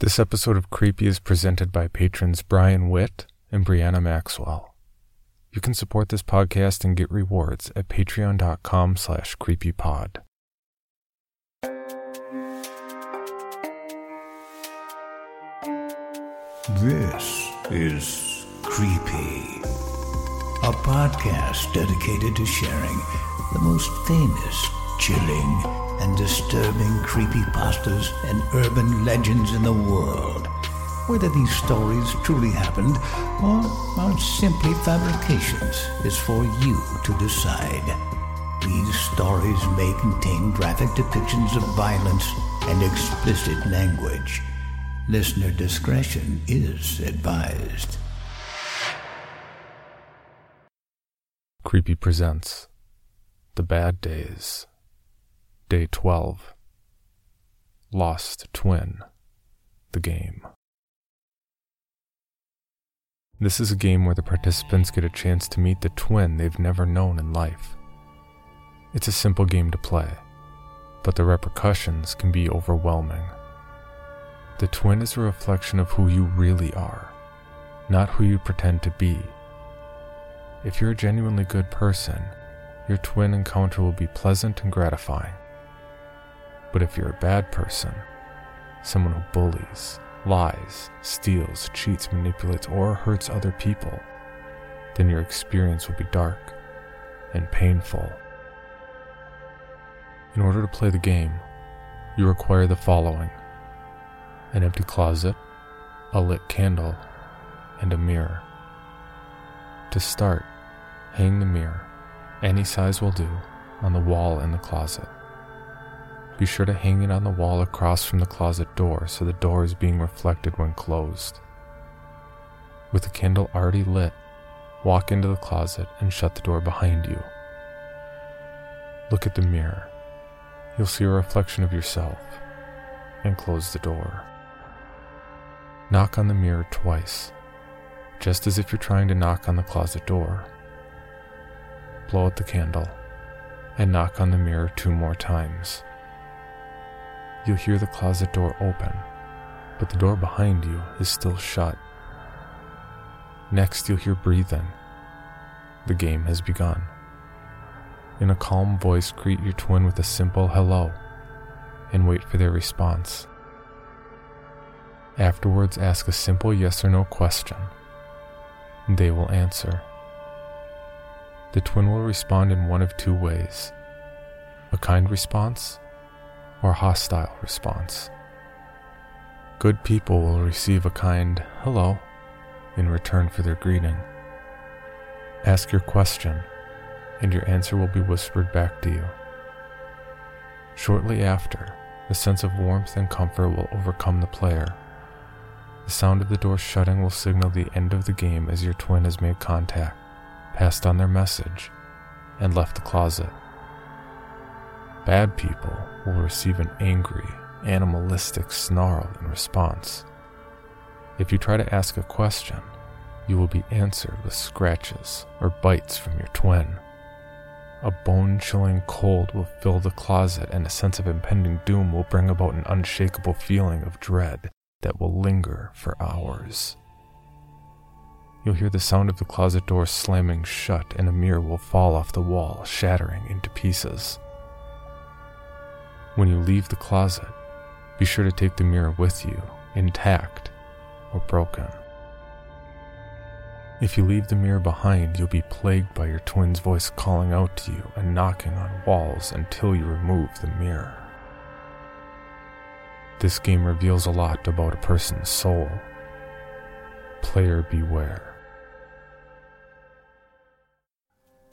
This episode of Creepy is presented by patrons Brian Witt and Brianna Maxwell. You can support this podcast and get rewards at patreon.com slash creepypod. This is Creepy, a podcast dedicated to sharing the most famous, chilling, and disturbing creepypastas and urban legends in the world. Whether these stories truly happened or are simply fabrications is for you to decide. These stories may contain graphic depictions of violence and explicit language. Listener discretion is advised. Creepy presents The Bad Days. Day 12 Lost Twin The Game. This is a game where the participants get a chance to meet the twin they've never known in life. It's a simple game to play, but the repercussions can be overwhelming. The twin is a reflection of who you really are, not who you pretend to be. If you're a genuinely good person, your twin encounter will be pleasant and gratifying. But if you're a bad person, someone who bullies, lies, steals, cheats, manipulates, or hurts other people, then your experience will be dark and painful. In order to play the game, you require the following an empty closet, a lit candle, and a mirror. To start, hang the mirror, any size will do, on the wall in the closet. Be sure to hang it on the wall across from the closet door so the door is being reflected when closed. With the candle already lit, walk into the closet and shut the door behind you. Look at the mirror. You'll see a reflection of yourself and close the door. Knock on the mirror twice, just as if you're trying to knock on the closet door. Blow out the candle and knock on the mirror two more times. You'll hear the closet door open, but the door behind you is still shut. Next, you'll hear breathing. The game has begun. In a calm voice, greet your twin with a simple hello and wait for their response. Afterwards, ask a simple yes or no question. They will answer. The twin will respond in one of two ways a kind response or hostile response. Good people will receive a kind hello in return for their greeting. Ask your question, and your answer will be whispered back to you. Shortly after, a sense of warmth and comfort will overcome the player. The sound of the door shutting will signal the end of the game as your twin has made contact, passed on their message, and left the closet. Bad people will receive an angry, animalistic snarl in response. If you try to ask a question, you will be answered with scratches or bites from your twin. A bone chilling cold will fill the closet, and a sense of impending doom will bring about an unshakable feeling of dread that will linger for hours. You'll hear the sound of the closet door slamming shut, and a mirror will fall off the wall, shattering into pieces. When you leave the closet, be sure to take the mirror with you, intact or broken. If you leave the mirror behind, you'll be plagued by your twin's voice calling out to you and knocking on walls until you remove the mirror. This game reveals a lot about a person's soul. Player beware.